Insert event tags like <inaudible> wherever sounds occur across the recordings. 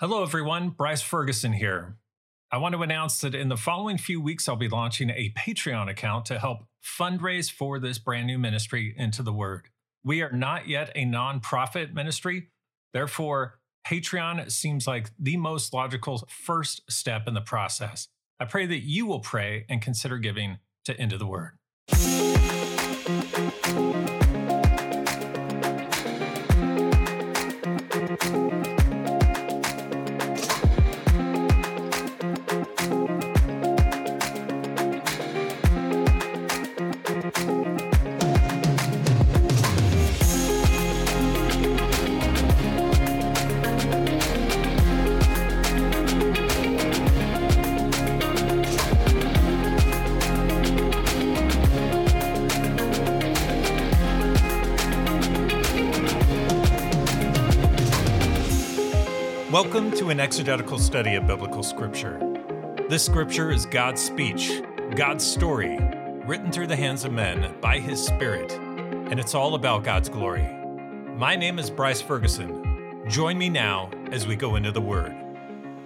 Hello, everyone. Bryce Ferguson here. I want to announce that in the following few weeks, I'll be launching a Patreon account to help fundraise for this brand new ministry, Into the Word. We are not yet a nonprofit ministry. Therefore, Patreon seems like the most logical first step in the process. I pray that you will pray and consider giving to Into the Word. Welcome to an exegetical study of biblical scripture. This scripture is God's speech, God's story, written through the hands of men by his Spirit, and it's all about God's glory. My name is Bryce Ferguson. Join me now as we go into the Word.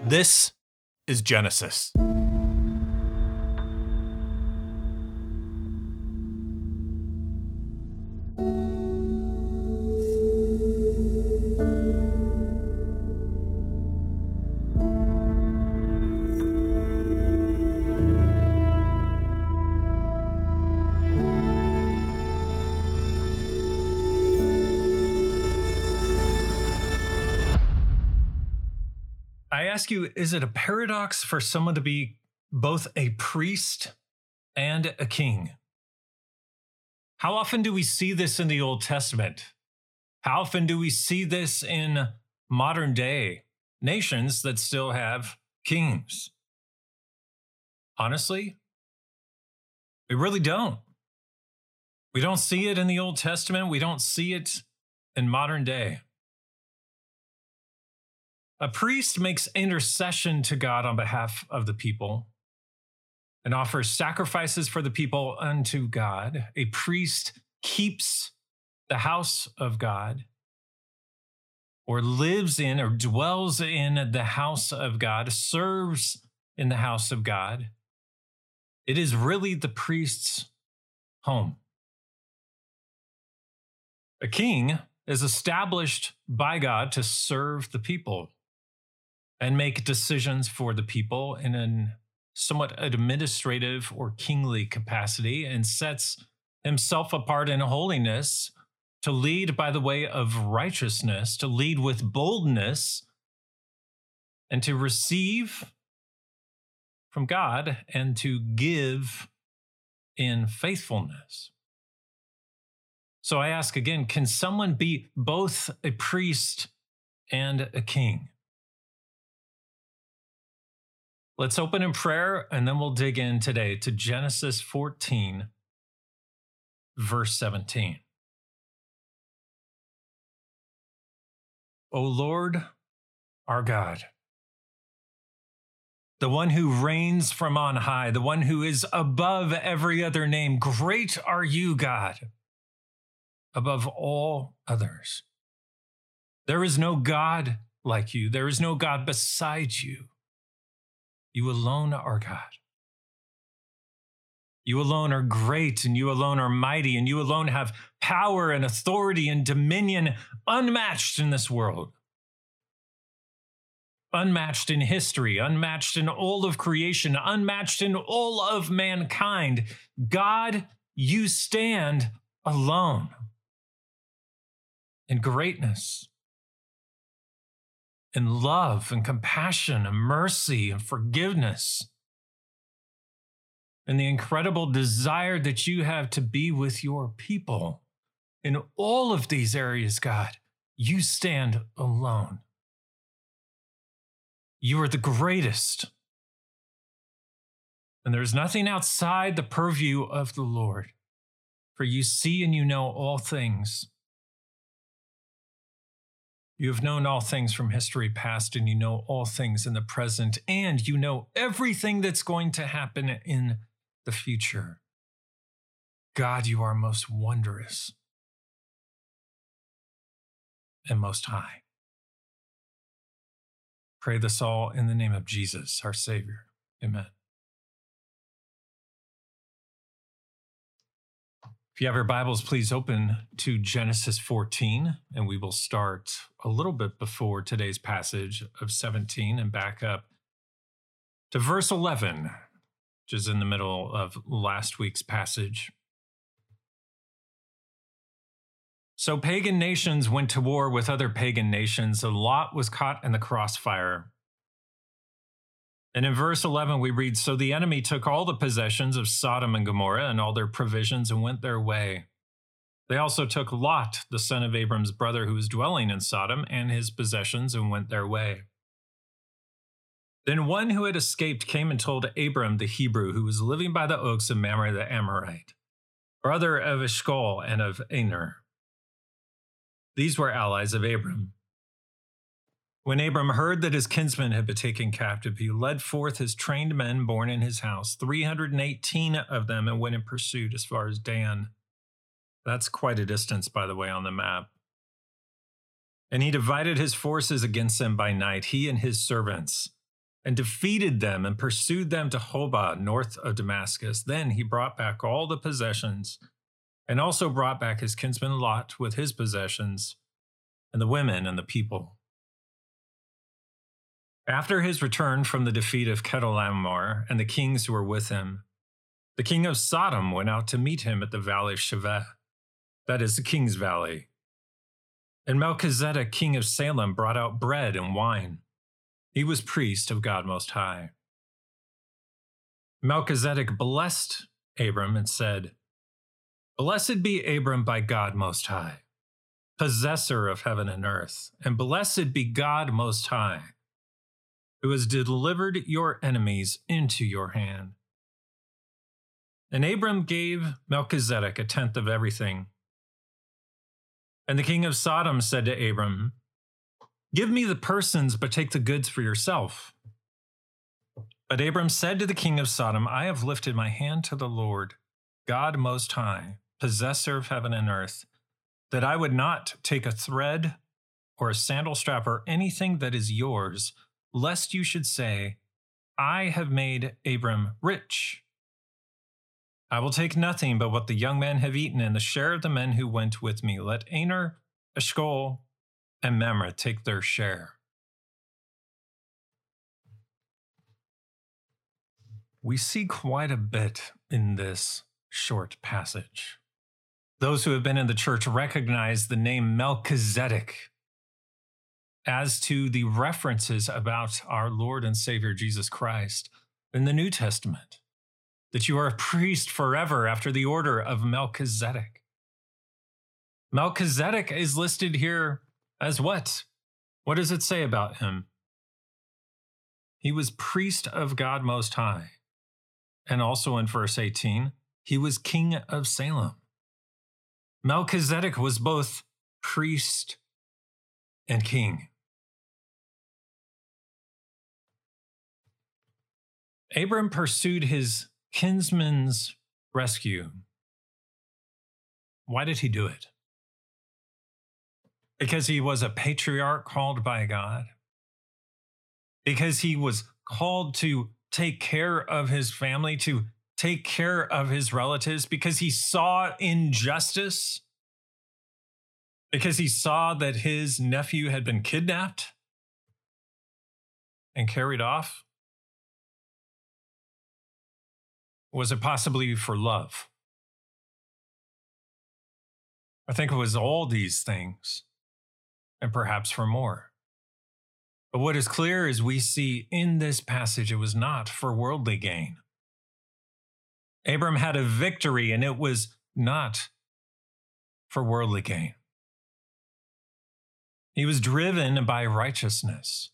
This is Genesis. Ask you, is it a paradox for someone to be both a priest and a king? How often do we see this in the Old Testament? How often do we see this in modern day nations that still have kings? Honestly, we really don't. We don't see it in the Old Testament. We don't see it in modern day. A priest makes intercession to God on behalf of the people and offers sacrifices for the people unto God. A priest keeps the house of God or lives in or dwells in the house of God, serves in the house of God. It is really the priest's home. A king is established by God to serve the people and make decisions for the people in a somewhat administrative or kingly capacity and sets himself apart in holiness to lead by the way of righteousness, to lead with boldness, and to receive from God and to give in faithfulness. So I ask again can someone be both a priest and a king? Let's open in prayer and then we'll dig in today to Genesis 14, verse 17. O Lord, our God, the one who reigns from on high, the one who is above every other name, great are you, God, above all others. There is no God like you, there is no God beside you. You alone are God. You alone are great and you alone are mighty and you alone have power and authority and dominion unmatched in this world. Unmatched in history, unmatched in all of creation, unmatched in all of mankind. God, you stand alone in greatness and love and compassion and mercy and forgiveness. And the incredible desire that you have to be with your people. In all of these areas, God, you stand alone. You are the greatest. And there's nothing outside the purview of the Lord, for you see and you know all things. You have known all things from history past, and you know all things in the present, and you know everything that's going to happen in the future. God, you are most wondrous and most high. Pray this all in the name of Jesus, our Savior. Amen. You have your Bibles, please open to Genesis 14, and we will start a little bit before today's passage of 17 and back up to verse 11, which is in the middle of last week's passage. So pagan nations went to war with other pagan nations, and Lot was caught in the crossfire. And in verse 11, we read So the enemy took all the possessions of Sodom and Gomorrah and all their provisions and went their way. They also took Lot, the son of Abram's brother, who was dwelling in Sodom, and his possessions and went their way. Then one who had escaped came and told Abram the Hebrew, who was living by the oaks of Mamre the Amorite, brother of Eshcol and of Aner. These were allies of Abram. When Abram heard that his kinsmen had been taken captive, he led forth his trained men born in his house, 318 of them, and went in pursuit as far as Dan. That's quite a distance, by the way, on the map. And he divided his forces against them by night, he and his servants, and defeated them and pursued them to Hobah, north of Damascus. Then he brought back all the possessions, and also brought back his kinsman Lot with his possessions, and the women and the people. After his return from the defeat of Chedorlaomer and the kings who were with him, the king of Sodom went out to meet him at the valley of Shaveh, that is the king's valley. And Melchizedek, king of Salem, brought out bread and wine. He was priest of God Most High. Melchizedek blessed Abram and said, Blessed be Abram by God Most High, possessor of heaven and earth, and blessed be God Most High who has delivered your enemies into your hand. And Abram gave Melchizedek a tenth of everything. And the king of Sodom said to Abram, Give me the persons, but take the goods for yourself. But Abram said to the king of Sodom, I have lifted my hand to the Lord, God Most High, possessor of heaven and earth, that I would not take a thread or a sandal strap or anything that is yours lest you should say, I have made Abram rich. I will take nothing but what the young men have eaten and the share of the men who went with me. Let Aner, Eshcol, and Mamre take their share. We see quite a bit in this short passage. Those who have been in the church recognize the name Melchizedek as to the references about our Lord and Savior Jesus Christ in the New Testament, that you are a priest forever after the order of Melchizedek. Melchizedek is listed here as what? What does it say about him? He was priest of God Most High. And also in verse 18, he was king of Salem. Melchizedek was both priest and king. Abram pursued his kinsman's rescue. Why did he do it? Because he was a patriarch called by God. Because he was called to take care of his family, to take care of his relatives, because he saw injustice, because he saw that his nephew had been kidnapped and carried off. Was it possibly for love? I think it was all these things, and perhaps for more. But what is clear is we see in this passage it was not for worldly gain. Abram had a victory, and it was not for worldly gain. He was driven by righteousness.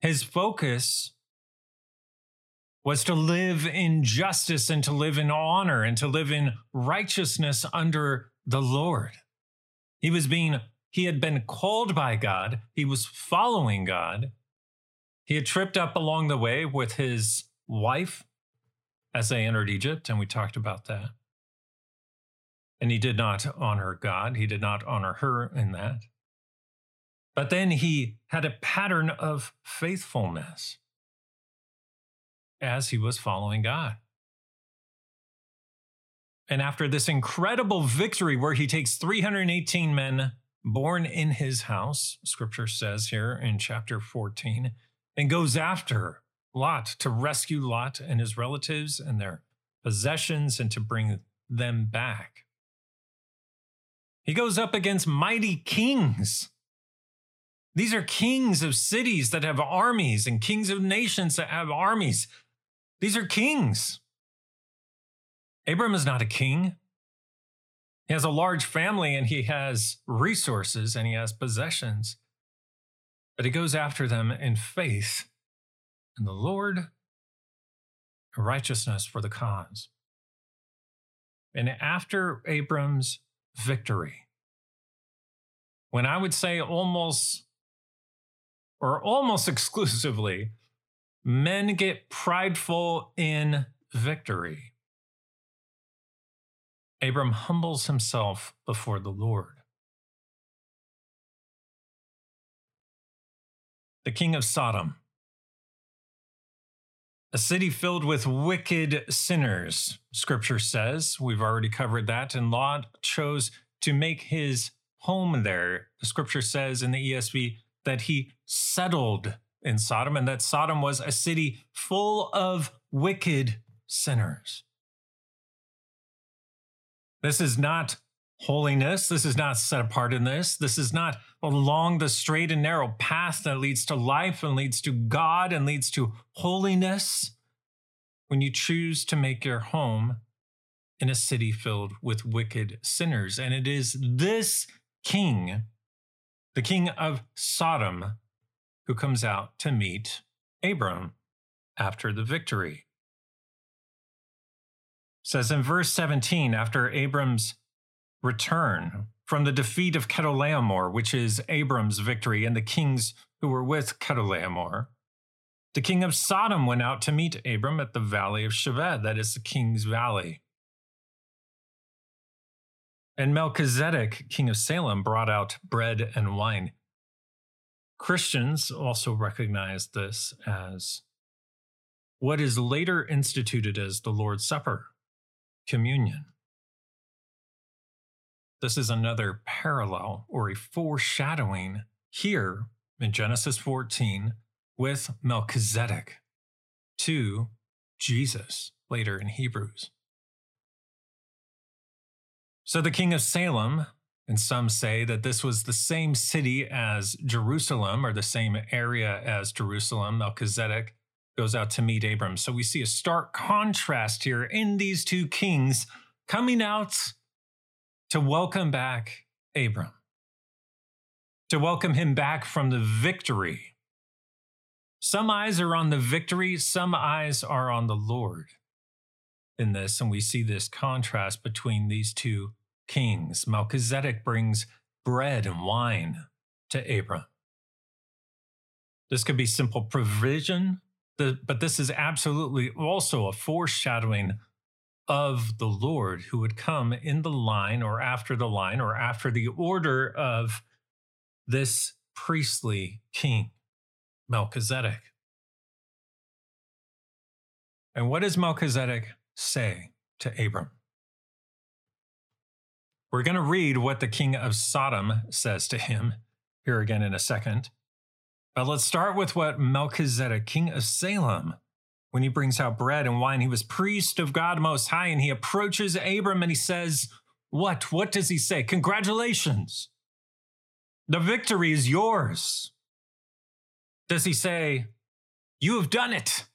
His focus was to live in justice and to live in honor and to live in righteousness under the Lord. He was being, he had been called by God, he was following God. He had tripped up along the way with his wife as they entered Egypt, and we talked about that. And he did not honor God, he did not honor her in that. But then he had a pattern of faithfulness as he was following God. And after this incredible victory where he takes 318 men born in his house, scripture says here in chapter 14, and goes after Lot to rescue Lot and his relatives and their possessions and to bring them back. He goes up against mighty kings. These are kings of cities that have armies and kings of nations that have armies. These are kings. Abram is not a king. He has a large family and he has resources and he has possessions. But he goes after them in faith in the Lord, righteousness for the cause. And after Abram's victory, when I would say almost or almost <laughs> exclusively, men get prideful in victory. Abram humbles himself before the Lord. The king of Sodom, a city filled with wicked sinners, scripture says. We've already covered that. And Lot chose to make his home there. The scripture says in the ESV that he settled in Sodom and that Sodom was a city full of wicked sinners. This is not holiness. This is not set apart in this. This is not along the straight and narrow path that leads to life and leads to God and leads to holiness. When you choose to make your home in a city filled with wicked sinners. And it is this king, the king of Sodom, who comes out to meet Abram after the victory says in verse 17, after Abram's return from the defeat of Chedorlaomer, which is Abram's victory and the kings who were with Chedorlaomer, the king of Sodom went out to meet Abram at the valley of Shaveh, that is the king's valley. And Melchizedek, king of Salem, brought out bread and wine. Christians also recognize this as what is later instituted as the Lord's Supper communion. This is another parallel or a foreshadowing here in Genesis 14 with Melchizedek to Jesus later in Hebrews. So the king of Salem, and some say that this was the same city as Jerusalem or the same area as Jerusalem, Melchizedek, goes out to meet Abram. So we see a stark contrast here in these two kings coming out to welcome back Abram, to welcome him back from the victory. Some eyes are on the victory, some eyes are on the Lord in this. And we see this contrast between these two kings. Melchizedek brings bread and wine to Abram. This could be simple provision but this is absolutely also a foreshadowing of the Lord who would come in the line or after the line or after the order of this priestly king, Melchizedek. And what does Melchizedek say to Abram? We're going to read what the king of Sodom says to him here again in a second. But let's start with what Melchizedek, king of Salem, when he brings out bread and wine, he was priest of God Most High, and he approaches Abram and he says, What? What does he say? Congratulations. The victory is yours. Does he say, You have done it?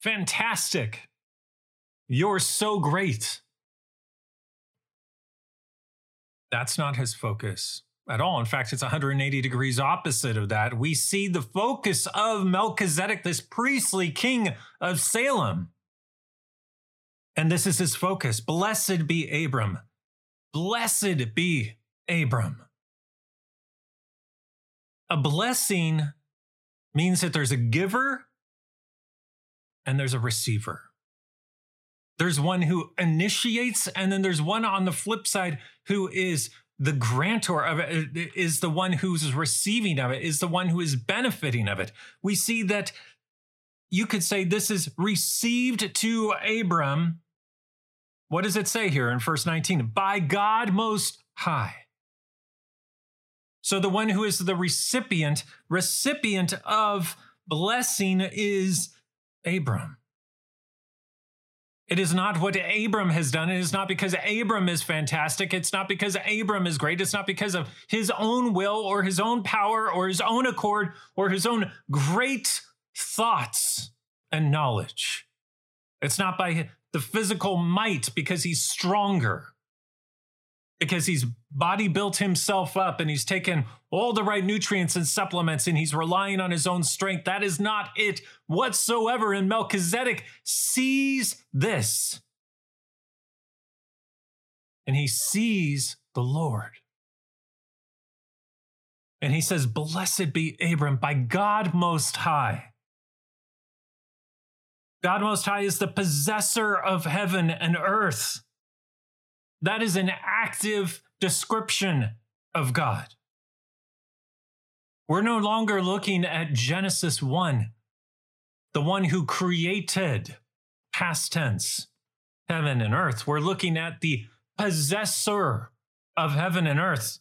Fantastic. You're so great. That's not his focus at all. In fact, it's 180 degrees opposite of that. We see the focus of Melchizedek, this priestly king of Salem. And this is his focus. Blessed be Abram. Blessed be Abram. A blessing means that there's a giver and there's a receiver. There's one who initiates, and then there's one on the flip side who is the grantor of it is the one who's receiving of it, is the one who is benefiting of it. We see that you could say this is received to Abram. What does it say here in verse 19? By God Most High. So the one who is the recipient, recipient of blessing is Abram. It is not what Abram has done. It is not because Abram is fantastic. It's not because Abram is great. It's not because of his own will or his own power or his own accord or his own great thoughts and knowledge. It's not by the physical might because he's stronger because he's body built himself up and he's taken all the right nutrients and supplements and he's relying on his own strength. That is not it whatsoever. And Melchizedek sees this. And he sees the Lord. And he says, Blessed be Abram by God Most High. God Most High is the possessor of heaven and earth. That is an active description of God. We're no longer looking at Genesis 1, the one who created, past tense, heaven and earth. We're looking at the possessor of heaven and earth,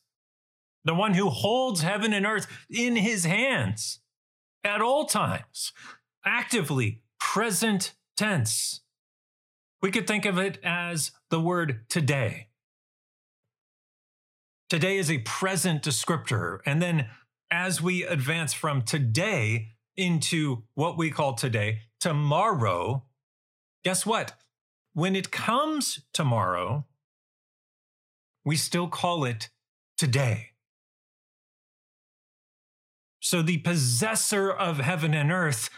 the one who holds heaven and earth in his hands at all times, actively, present tense. We could think of it as the word today. Today is a present descriptor. And then as we advance from today into what we call today, tomorrow, guess what? When it comes tomorrow, we still call it today. So the possessor of heaven and earth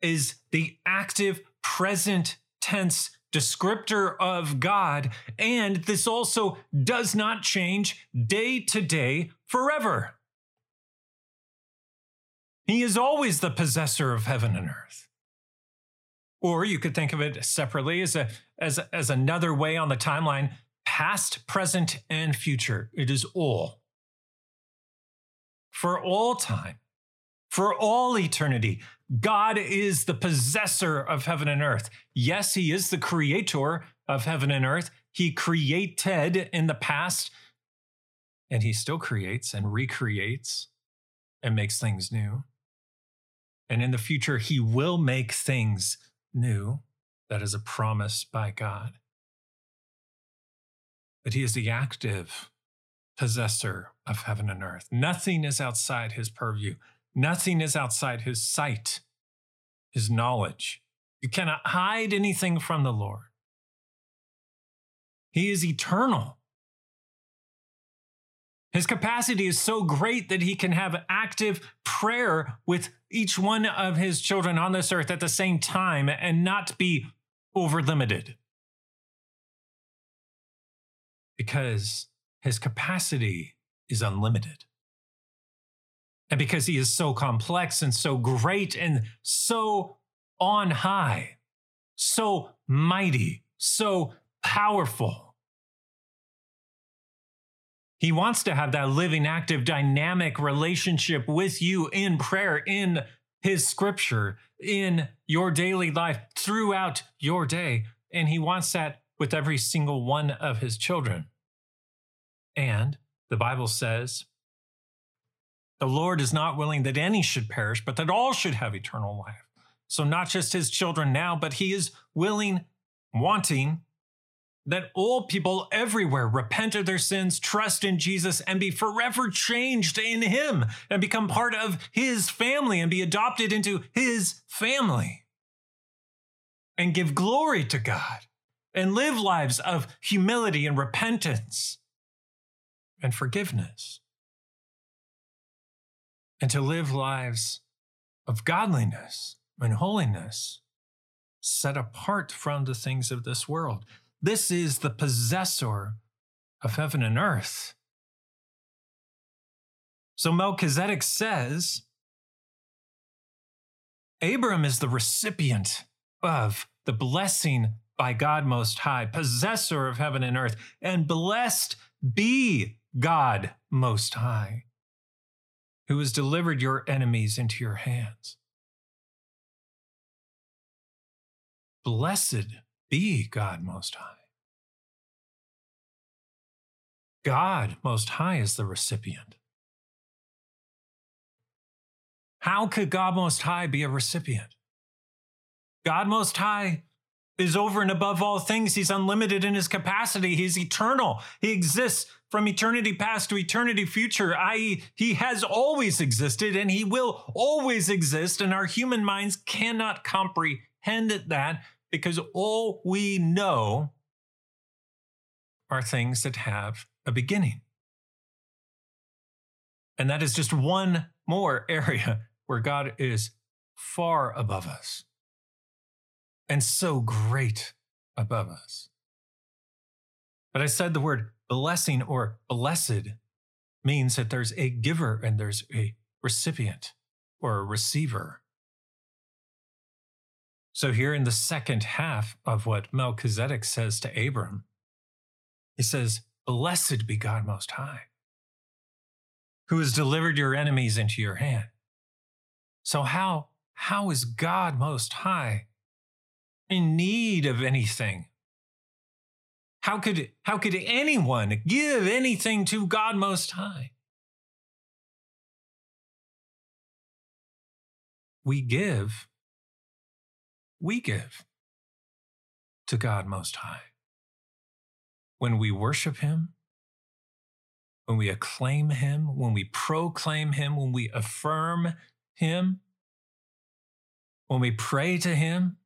is the active present tense descriptor of God. And this also does not change day to day forever. He is always the possessor of heaven and earth. Or you could think of it separately as, a, as, as another way on the timeline past, present, and future. It is all. For all time, for all eternity, God is the possessor of heaven and earth. Yes, He is the creator of heaven and earth. He created in the past, and He still creates and recreates and makes things new. And in the future, He will make things new. That is a promise by God. But He is the active possessor of heaven and earth. Nothing is outside His purview. Nothing is outside his sight, his knowledge. You cannot hide anything from the Lord. He is eternal. His capacity is so great that he can have active prayer with each one of his children on this earth at the same time and not be over limited. Because his capacity is unlimited. And because he is so complex and so great and so on high, so mighty, so powerful. He wants to have that living, active, dynamic relationship with you in prayer, in his scripture, in your daily life, throughout your day. And he wants that with every single one of his children. And the Bible says the Lord is not willing that any should perish, but that all should have eternal life. So, not just his children now, but he is willing, wanting that all people everywhere repent of their sins, trust in Jesus, and be forever changed in him and become part of his family and be adopted into his family and give glory to God and live lives of humility and repentance and forgiveness and to live lives of godliness and holiness, set apart from the things of this world. This is the possessor of heaven and earth. So Melchizedek says, Abram is the recipient of the blessing by God Most High, possessor of heaven and earth, and blessed be God Most High, who has delivered your enemies into your hands. Blessed be God Most High. God Most High is the recipient. How could God Most High be a recipient? God Most High is over and above all things. He's unlimited in his capacity. He's eternal. He exists from eternity past to eternity future, i.e., he has always existed and he will always exist. And our human minds cannot comprehend that because all we know are things that have a beginning. And that is just one more <laughs> area where God is far above us and so great above us. But I said the word blessing or blessed means that there's a giver and there's a recipient or a receiver. So, here in the second half of what Melchizedek says to Abram, he says, Blessed be God Most High, who has delivered your enemies into your hand. So, how, how is God Most High in need of anything? How could, how could anyone give anything to God Most High? We give, we give to God Most High. When we worship Him, when we acclaim Him, when we proclaim Him, when we affirm Him, when we pray to Him,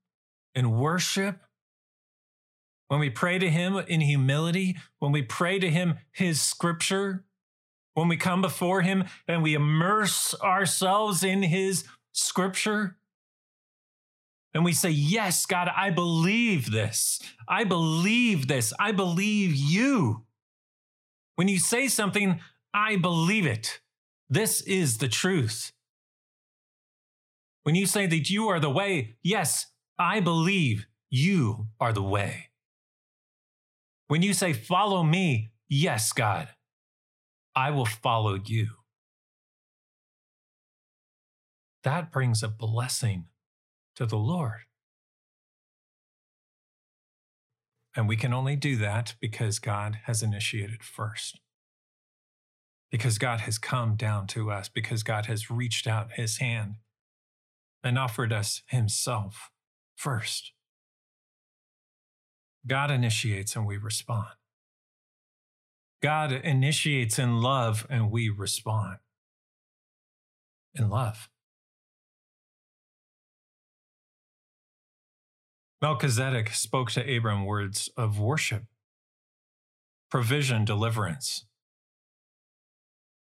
in worship, when we pray to Him in humility, when we pray to Him His scripture, when we come before Him and we immerse ourselves in His scripture, and we say, Yes, God, I believe this. I believe this. I believe you. When you say something, I believe it. This is the truth. When you say that you are the way, yes, I believe you are the way. When you say, Follow me, yes, God, I will follow you. That brings a blessing to the Lord. And we can only do that because God has initiated first. Because God has come down to us, because God has reached out his hand and offered us himself first. God initiates and we respond. God initiates in love and we respond in love. Melchizedek spoke to Abram words of worship, provision, deliverance.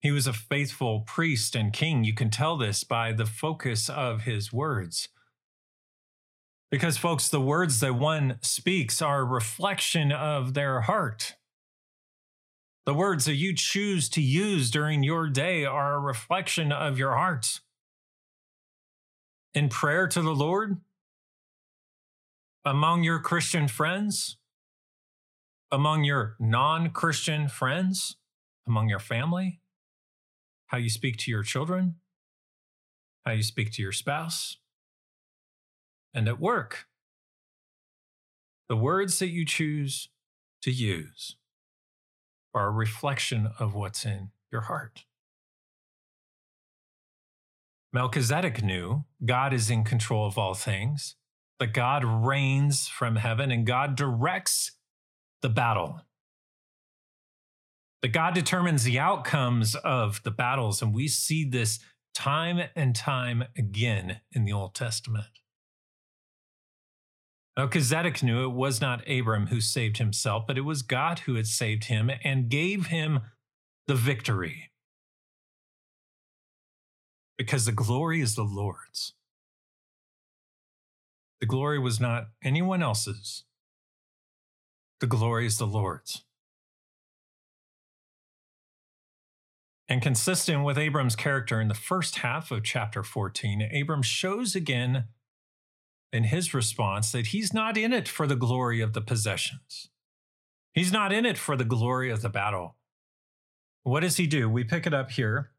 He was a faithful priest and king. You can tell this by the focus of his words. Because, folks, the words that one speaks are a reflection of their heart. The words that you choose to use during your day are a reflection of your heart. In prayer to the Lord, among your Christian friends, among your non Christian friends, among your family, how you speak to your children, how you speak to your spouse, and at work. The words that you choose to use are a reflection of what's in your heart. Melchizedek knew God is in control of all things, that God reigns from heaven and God directs the battle. That God determines the outcomes of the battles. And we see this time and time again in the Old Testament. Melchizedek knew it was not Abram who saved himself, but it was God who had saved him and gave him the victory. Because the glory is the Lord's. The glory was not anyone else's. The glory is the Lord's. And consistent with Abram's character in the first half of chapter 14, Abram shows again in his response that he's not in it for the glory of the possessions. He's not in it for the glory of the battle. What does he do? We pick it up here,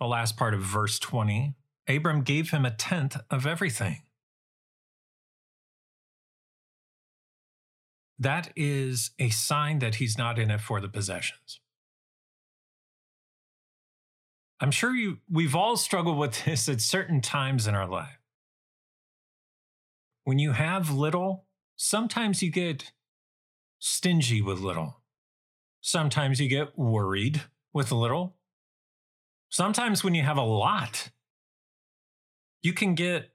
the last part of verse 20. Abram gave him a tenth of everything. That is a sign that he's not in it for the possessions. I'm sure you we've all struggled with <laughs> this at certain times in our life. When you have little, sometimes you get stingy with little. Sometimes you get worried with little. Sometimes when you have a lot, you can get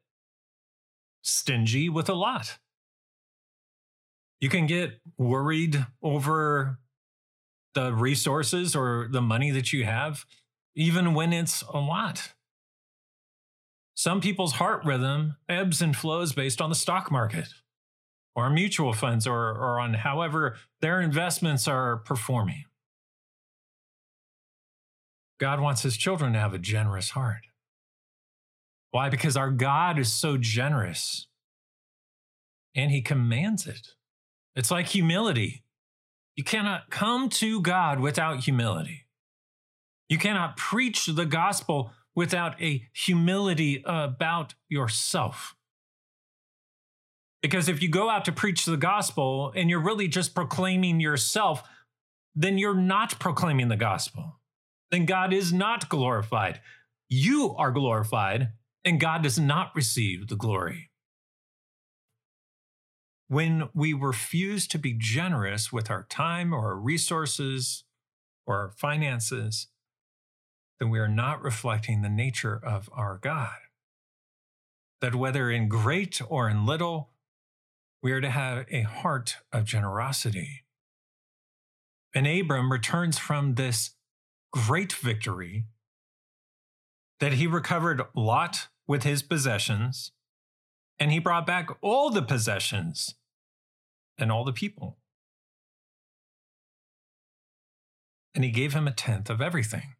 stingy with a lot. You can get worried over the resources or the money that you have, even when it's a lot. Some people's heart rhythm ebbs and flows based on the stock market or mutual funds or, or on however their investments are performing. God wants his children to have a generous heart. Why? Because our God is so generous and he commands it. It's like humility. You cannot come to God without humility. You cannot preach the gospel without a humility about yourself. Because if you go out to preach the gospel and you're really just proclaiming yourself, then you're not proclaiming the gospel. Then God is not glorified. You are glorified, and God does not receive the glory. When we refuse to be generous with our time or our resources or our finances, then we are not reflecting the nature of our God. That whether in great or in little, we are to have a heart of generosity. And Abram returns from this great victory that he recovered Lot with his possessions, and he brought back all the possessions and all the people. And he gave him a tenth of everything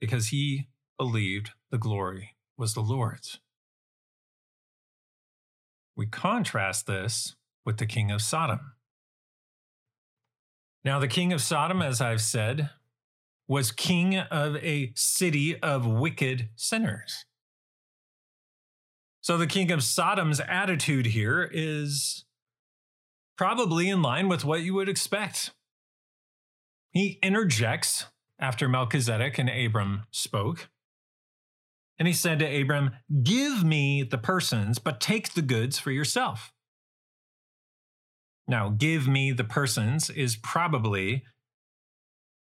because he believed the glory was the Lord's. We contrast this with the king of Sodom. Now, the king of Sodom, as I've said, was king of a city of wicked sinners. So the king of Sodom's attitude here is probably in line with what you would expect. He interjects after Melchizedek and Abram spoke. And he said to Abram, Give me the persons, but take the goods for yourself. Now, give me the persons is probably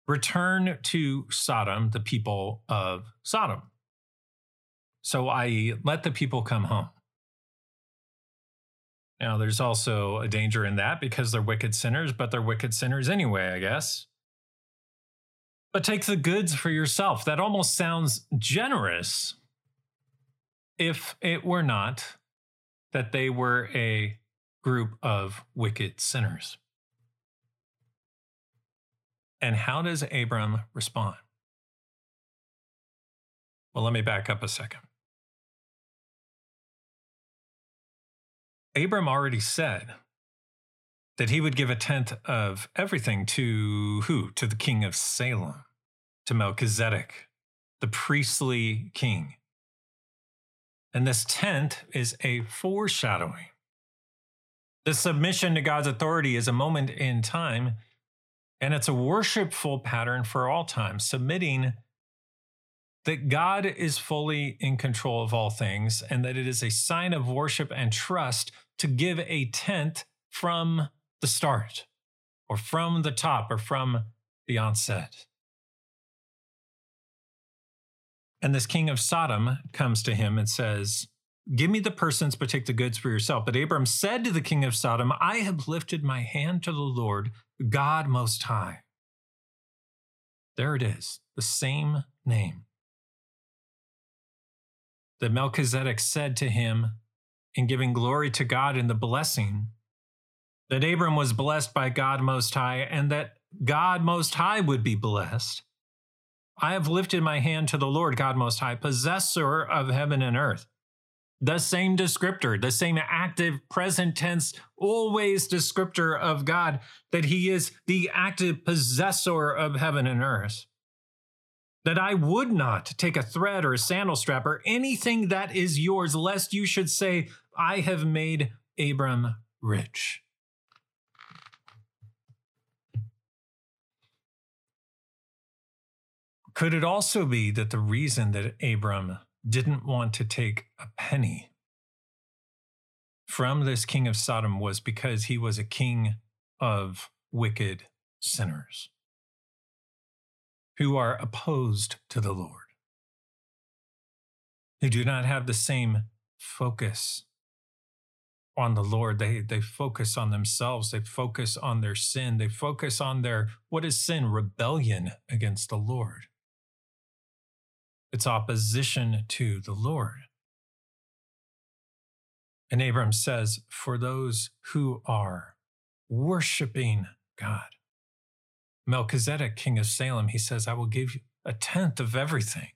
return to Sodom, the people of Sodom. So, i.e., let the people come home. Now, there's also a danger in that because they're wicked sinners, but they're wicked sinners anyway, I guess. But take the goods for yourself. That almost sounds generous if it were not that they were a group of wicked sinners. And how does Abram respond? Well, let me back up a second. Abram already said that he would give a tenth of everything to who? To the king of Salem, to Melchizedek, the priestly king. And this tenth is a foreshadowing. The submission to God's authority is a moment in time, and it's a worshipful pattern for all time, submitting that God is fully in control of all things, and that it is a sign of worship and trust to give a tenth from the start or from the top or from the onset. And this king of Sodom comes to him and says, Give me the persons, but take the goods for yourself. But Abram said to the king of Sodom, I have lifted my hand to the Lord, God Most High. There it is, the same name. That Melchizedek said to him in giving glory to God in the blessing that Abram was blessed by God Most High and that God Most High would be blessed. I have lifted my hand to the Lord God Most High, possessor of heaven and earth. the same descriptor, the same active present tense, always descriptor of God, that he is the active possessor of heaven and earth. That I would not take a thread or a sandal strap or anything that is yours, lest you should say, I have made Abram rich. Could it also be that the reason that Abram didn't want to take a penny from this king of Sodom was because he was a king of wicked sinners who are opposed to the Lord, who do not have the same focus on the Lord. They, they focus on themselves, they focus on their sin, they focus on their what is sin? Rebellion against the Lord its opposition to the Lord. And Abram says, For those who are worshiping God, Melchizedek, king of Salem, he says, I will give you a tenth of everything.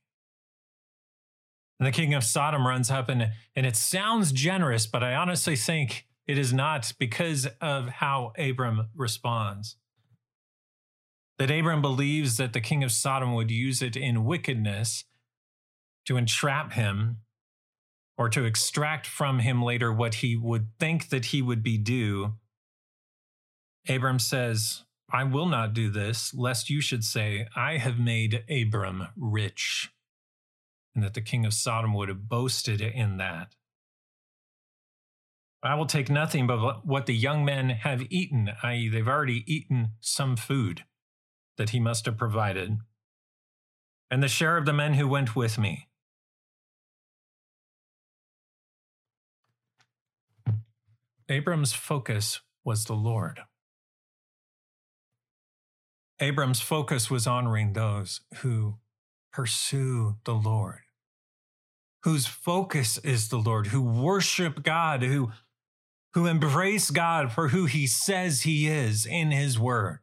And the king of Sodom runs up, and, and it sounds generous, but I honestly think it is not because of how Abram responds. That Abram believes that the king of Sodom would use it in wickedness to entrap him or to extract from him later what he would think that he would be due, Abram says, I will not do this, lest you should say, I have made Abram rich, and that the king of Sodom would have boasted in that. I will take nothing but what the young men have eaten, i.e., they've already eaten some food that he must have provided, and the share of the men who went with me. Abram's focus was the Lord. Abram's focus was honoring those who pursue the Lord, whose focus is the Lord, who worship God, who, who embrace God for who he says he is in his word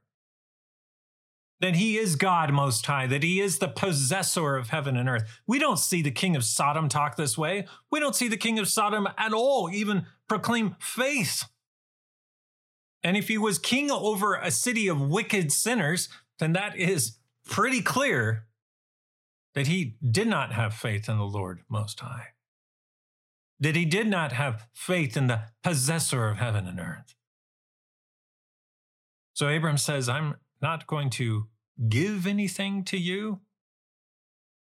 that he is God Most High, that he is the possessor of heaven and earth. We don't see the king of Sodom talk this way. We don't see the king of Sodom at all even proclaim faith. And if he was king over a city of wicked sinners, then that is pretty clear that he did not have faith in the Lord Most High, that he did not have faith in the possessor of heaven and earth. So Abram says, I'm not going to give anything to you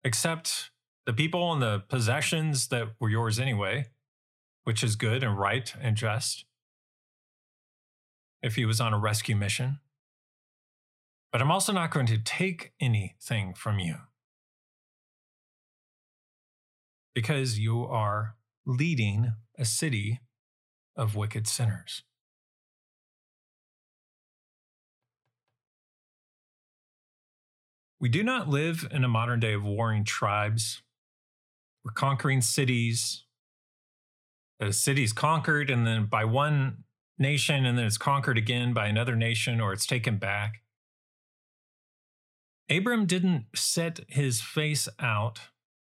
except the people and the possessions that were yours anyway, which is good and right and just if he was on a rescue mission. But I'm also not going to take anything from you because you are leading a city of wicked sinners. We do not live in a modern day of warring tribes. We're conquering cities. A city's conquered, and then by one nation, and then it's conquered again by another nation, or it's taken back. Abram didn't set his face out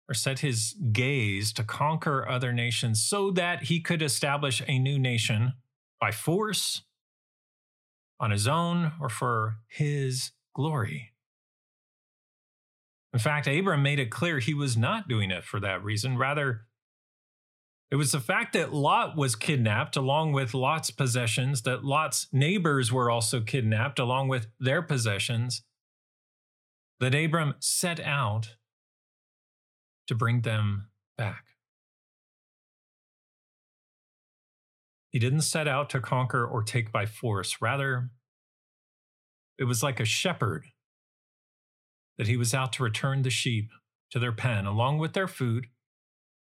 or set his gaze to conquer other nations so that he could establish a new nation by force, on his own, or for his glory. In fact, Abram made it clear he was not doing it for that reason. Rather, it was the fact that Lot was kidnapped along with Lot's possessions, that Lot's neighbors were also kidnapped along with their possessions, that Abram set out to bring them back. He didn't set out to conquer or take by force. Rather, it was like a shepherd that he was out to return the sheep to their pen along with their food,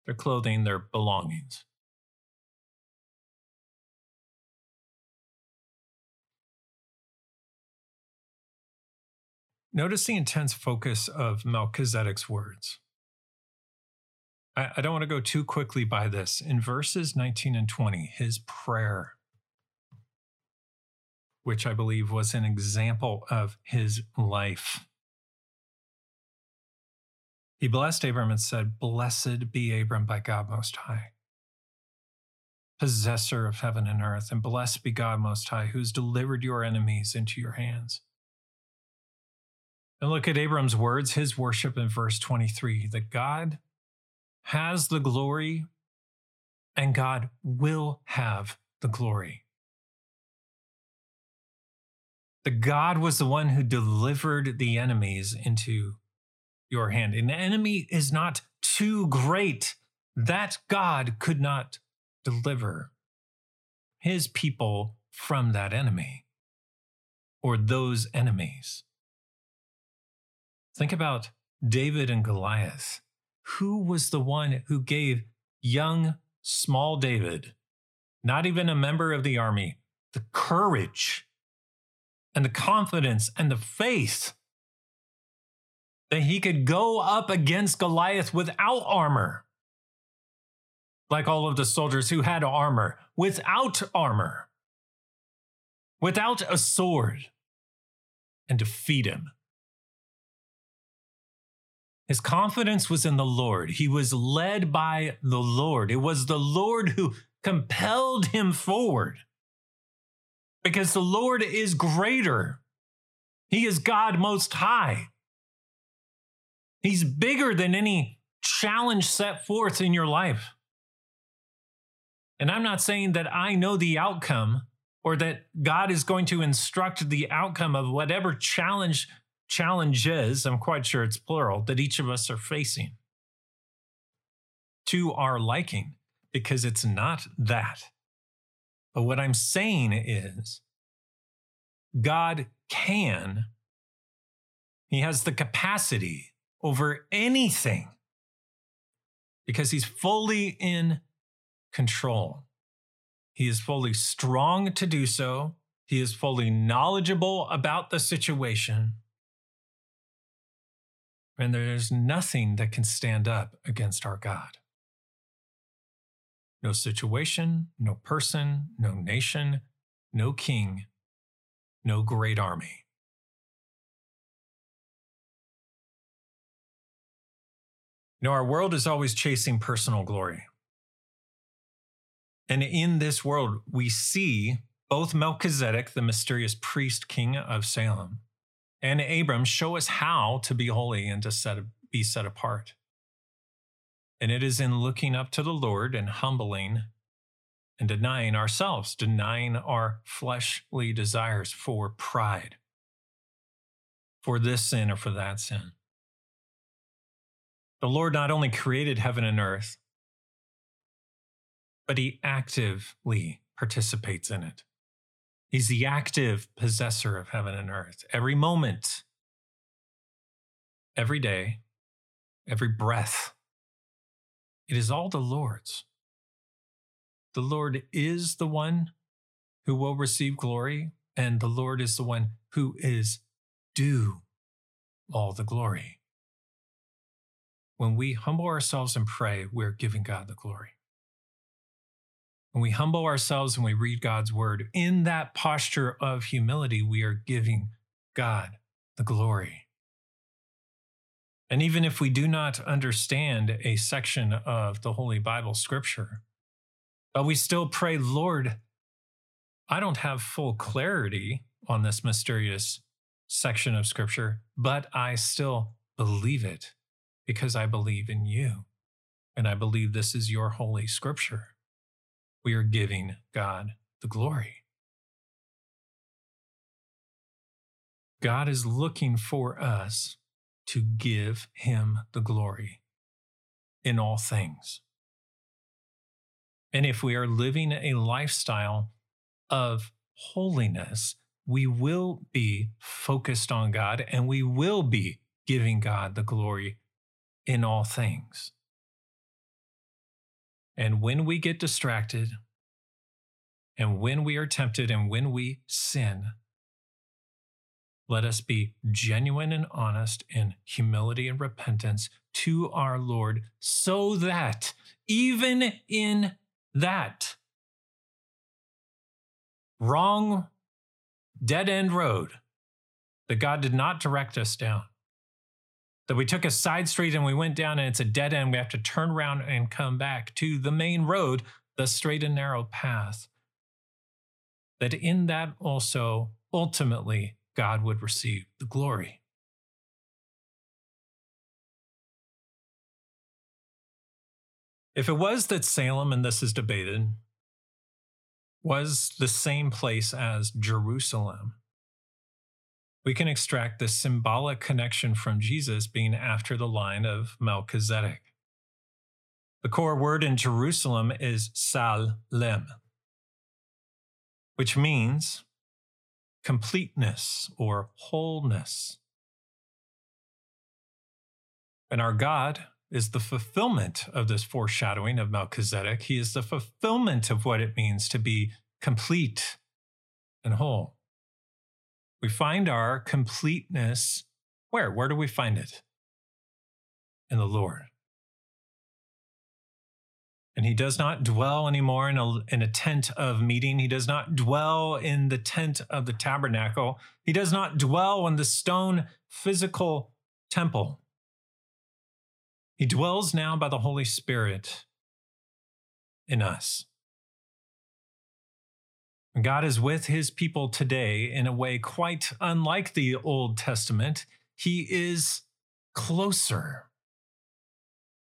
their clothing, their belongings. Notice the intense focus of Melchizedek's words. I, I, don't want to go too quickly by this. In verses 19 and 20, his prayer, which I believe was an example of his life, he blessed Abram and said, Blessed be Abram by God Most High, possessor of heaven and earth, and blessed be God Most High, who has delivered your enemies into your hands. And look at Abram's words, his worship in verse 23 that God has the glory and God will have the glory. The God was the one who delivered the enemies into your hand. And the enemy is not too great that God could not deliver his people from that enemy or those enemies. Think about David and Goliath. Who was the one who gave young, small David, not even a member of the army, the courage and the confidence and the faith that he could go up against Goliath without armor? Like all of the soldiers who had armor, without armor, without a sword, and defeat him. His confidence was in the Lord. He was led by the Lord. It was the Lord who compelled him forward because the Lord is greater. He is God most high. He's bigger than any challenge set forth in your life. And I'm not saying that I know the outcome or that God is going to instruct the outcome of whatever challenge challenges, I'm quite sure it's plural, that each of us are facing to our liking, because it's not that. But what I'm saying is, God can, He has the capacity over anything because He's fully in control. He is fully strong to do so. He is fully knowledgeable about the situation. And there's nothing that can stand up against our God. No situation, no person, no nation, no king, no great army. You know, our world is always chasing personal glory. And in this world, we see both Melchizedek, the mysterious priest king of Salem, and Abram show us how to be holy and to set, be set apart. And it is in looking up to the Lord and humbling and denying ourselves, denying our fleshly desires for pride, for this sin or for that sin. The Lord not only created heaven and earth, but he actively participates in it. He's the active possessor of heaven and earth. Every moment, every day, every breath, it is all the Lord's. The Lord is the one who will receive glory, and the Lord is the one who is due all the glory. When we humble ourselves and pray, we're giving God the glory. When we humble ourselves and we read God's word, in that posture of humility, we are giving God the glory. And even if we do not understand a section of the Holy Bible scripture, but we still pray, Lord, I don't have full clarity on this mysterious section of scripture, but I still believe it because I believe in you. And I believe this is your holy scripture we are giving God the glory. God is looking for us to give him the glory in all things. And if we are living a lifestyle of holiness, we will be focused on God and we will be giving God the glory in all things. And when we get distracted, and when we are tempted, and when we sin, let us be genuine and honest in humility and repentance to our Lord, so that even in that wrong, dead end road that God did not direct us down, that we took a side street and we went down and it's a dead end. We have to turn around and come back to the main road the straight and narrow path, that in that also ultimately God would receive the glory. If it was that Salem, and this is debated, was the same place as Jerusalem, we can extract the symbolic connection from Jesus being after the line of Melchizedek. The core word in Jerusalem is Salem, which means completeness or wholeness. And our God is the fulfillment of this foreshadowing of Melchizedek. He is the fulfillment of what it means to be complete and whole. We find our completeness where? Where do we find it? In the Lord. And he does not dwell anymore in a, in a tent of meeting. He does not dwell in the tent of the tabernacle. He does not dwell in the stone physical temple. He dwells now by the Holy Spirit in us. God is with his people today in a way quite unlike the Old Testament. He is closer.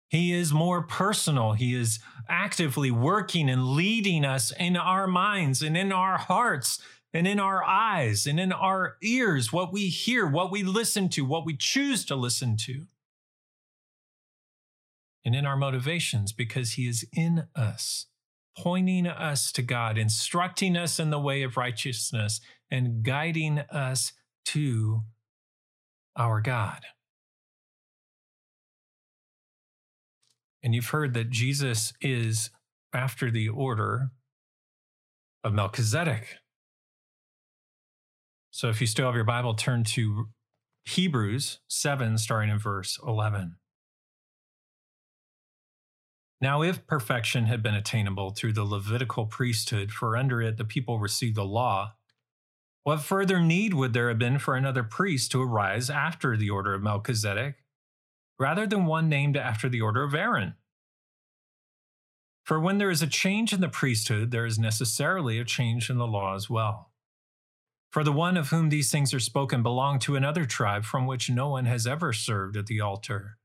He is more personal. He is actively working and leading us in our minds and in our hearts and in our eyes and in our ears, what we hear, what we listen to, what we choose to listen to and in our motivations because He is in us, pointing us to God, instructing us in the way of righteousness, and guiding us to our God. And you've heard that Jesus is after the order of Melchizedek. So if you still have your Bible, turn to Hebrews 7, starting in verse 11. Now, if perfection had been attainable through the Levitical priesthood, for under it the people received the law, what further need would there have been for another priest to arise after the order of Melchizedek, rather than one named after the order of Aaron? For when there is a change in the priesthood, there is necessarily a change in the law as well. For the one of whom these things are spoken belonged to another tribe from which no one has ever served at the altar.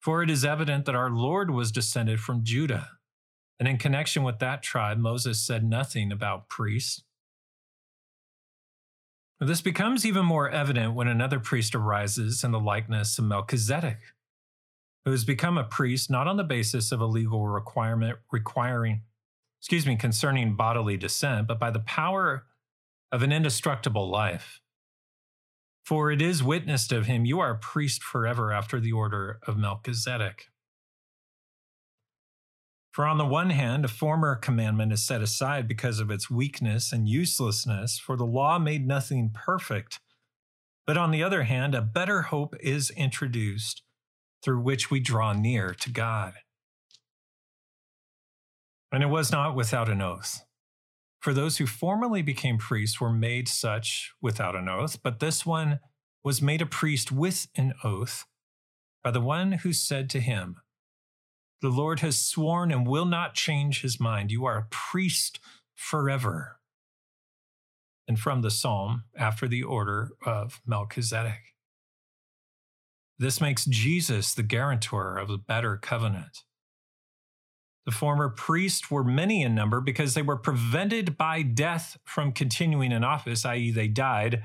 For it is evident that our Lord was descended from Judah. And in connection with that tribe, Moses said nothing about priests. This becomes even more evident when another priest arises in the likeness of Melchizedek, who has become a priest not on the basis of a legal requirement requiring, excuse me, concerning bodily descent, but by the power of an indestructible life. For it is witnessed of him, you are a priest forever after the order of Melchizedek. For on the one hand, a former commandment is set aside because of its weakness and uselessness, for the law made nothing perfect. But on the other hand, a better hope is introduced through which we draw near to God. And it was not without an oath. For those who formerly became priests were made such without an oath, but this one was made a priest with an oath by the one who said to him, The Lord has sworn and will not change his mind. You are a priest forever. And from the psalm, after the order of Melchizedek. This makes Jesus the guarantor of a better covenant. The former priests were many in number because they were prevented by death from continuing in office, i.e., they died.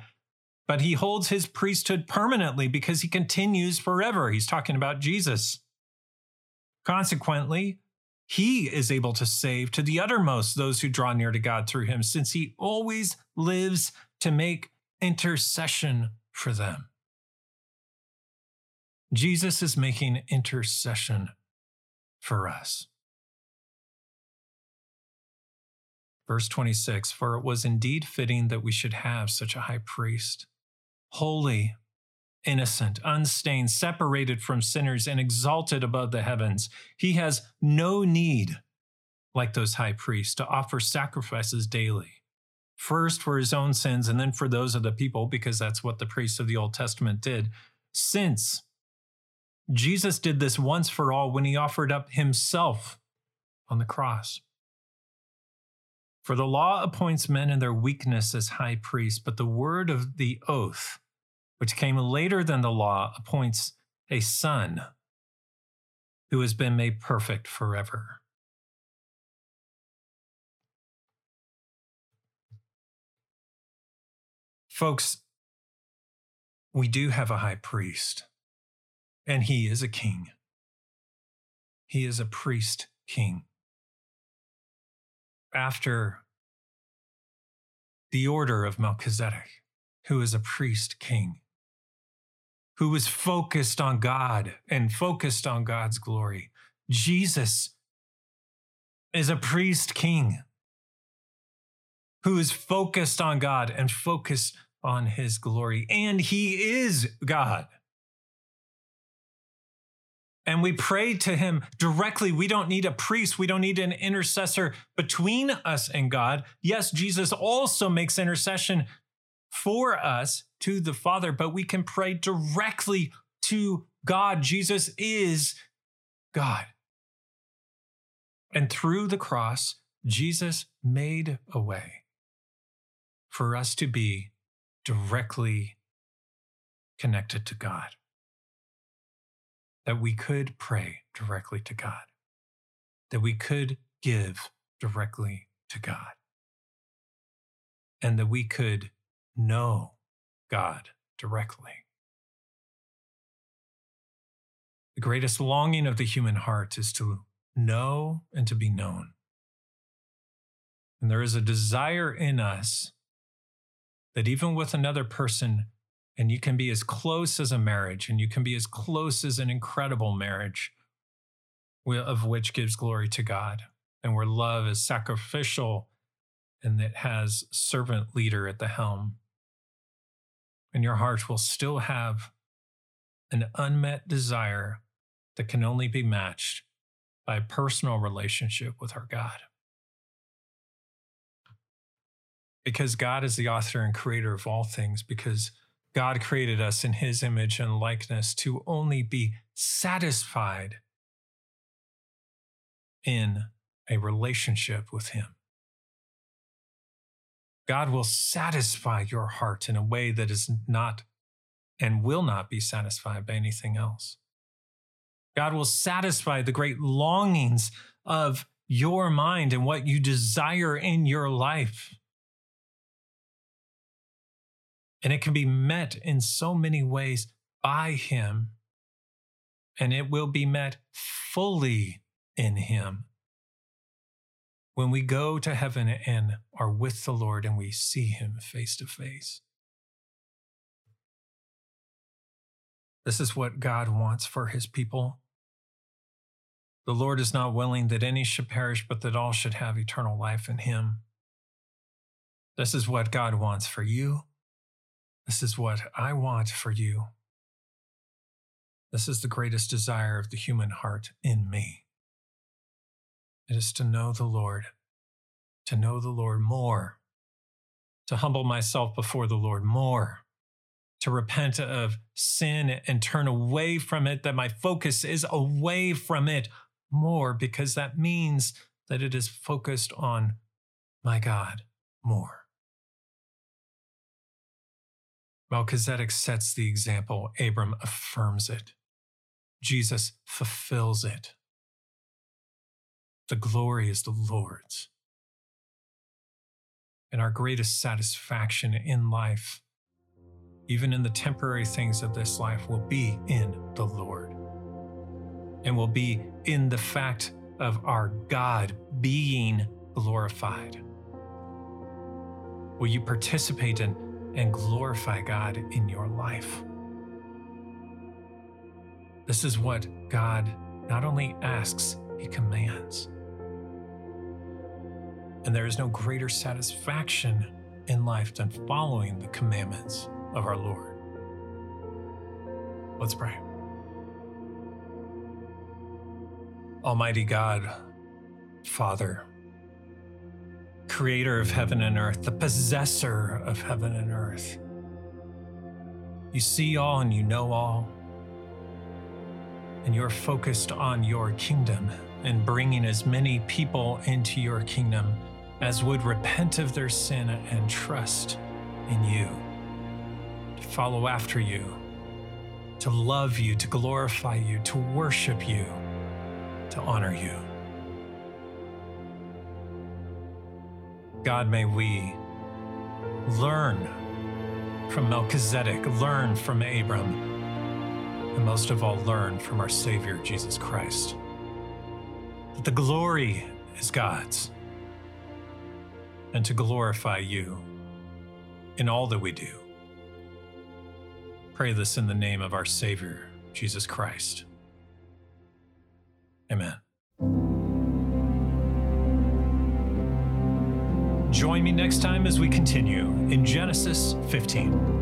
But he holds his priesthood permanently because he continues forever. He's talking about Jesus. Consequently, he is able to save to the uttermost those who draw near to God through him, since he always lives to make intercession for them. Jesus is making intercession for us. Verse 26 For it was indeed fitting that we should have such a high priest, holy, innocent, unstained, separated from sinners, and exalted above the heavens. He has no need, like those high priests, to offer sacrifices daily. First for his own sins and then for those of the people, because that's what the priests of the Old Testament did. Since Jesus did this once for all when he offered up himself on the cross. For the law appoints men in their weakness as high priests, but the word of the oath, which came later than the law, appoints a son who has been made perfect forever. Folks, we do have a high priest, and he is a king. He is a priest king. After the order of Melchizedek, who is a priest king, who was focused on God and focused on God's glory. Jesus is a priest king who is focused on God and focused on his glory. And he is God. And we pray to him directly. We don't need a priest. We don't need an intercessor between us and God. Yes, Jesus also makes intercession for us to the Father, but we can pray directly to God. Jesus is God. And through the cross, Jesus made a way for us to be directly connected to God that we could pray directly to God, that we could give directly to God, and that we could know God directly. The greatest longing of the human heart is to know and to be known. And there is a desire in us that even with another person, and you can be as close as a marriage, and you can be as close as an incredible marriage, of which gives glory to God, and where love is sacrificial and that has servant leader at the helm. And your heart will still have an unmet desire that can only be matched by a personal relationship with our God. Because God is the author and creator of all things, because God created us in his image and likeness to only be satisfied in a relationship with him. God will satisfy your heart in a way that is not and will not be satisfied by anything else. God will satisfy the great longings of your mind and what you desire in your life. And it can be met in so many ways by Him. And it will be met fully in Him. When we go to heaven and are with the Lord and we see Him face to face. This is what God wants for His people. The Lord is not willing that any should perish, but that all should have eternal life in Him. This is what God wants for you. This is what I want for you. This is the greatest desire of the human heart in me. It is to know the Lord, to know the Lord more, to humble myself before the Lord more, to repent of sin and turn away from it, that my focus is away from it more, because that means that it is focused on my God more. Melchizedek sets the example, Abram affirms it. Jesus fulfills it. The glory is the Lord's. And our greatest satisfaction in life, even in the temporary things of this life, will be in the Lord and will be in the fact of our God being glorified. Will you participate in and glorify God in your life. This is what God not only asks, He commands. And there is no greater satisfaction in life than following the commandments of our Lord. Let's pray. Almighty God, Father, creator of heaven and earth, the possessor of heaven and earth. You see all and you know all. And you're focused on your kingdom and bringing as many people into your kingdom as would repent of their sin and trust in you, to follow after you, to love you, to glorify you, to worship you, to honor you. God, may we learn from Melchizedek, learn from Abram, and most of all, learn from our Savior, Jesus Christ. That the glory is God's, and to glorify you in all that we do. Pray this in the name of our Savior, Jesus Christ. Amen. Join me next time as we continue in Genesis 15.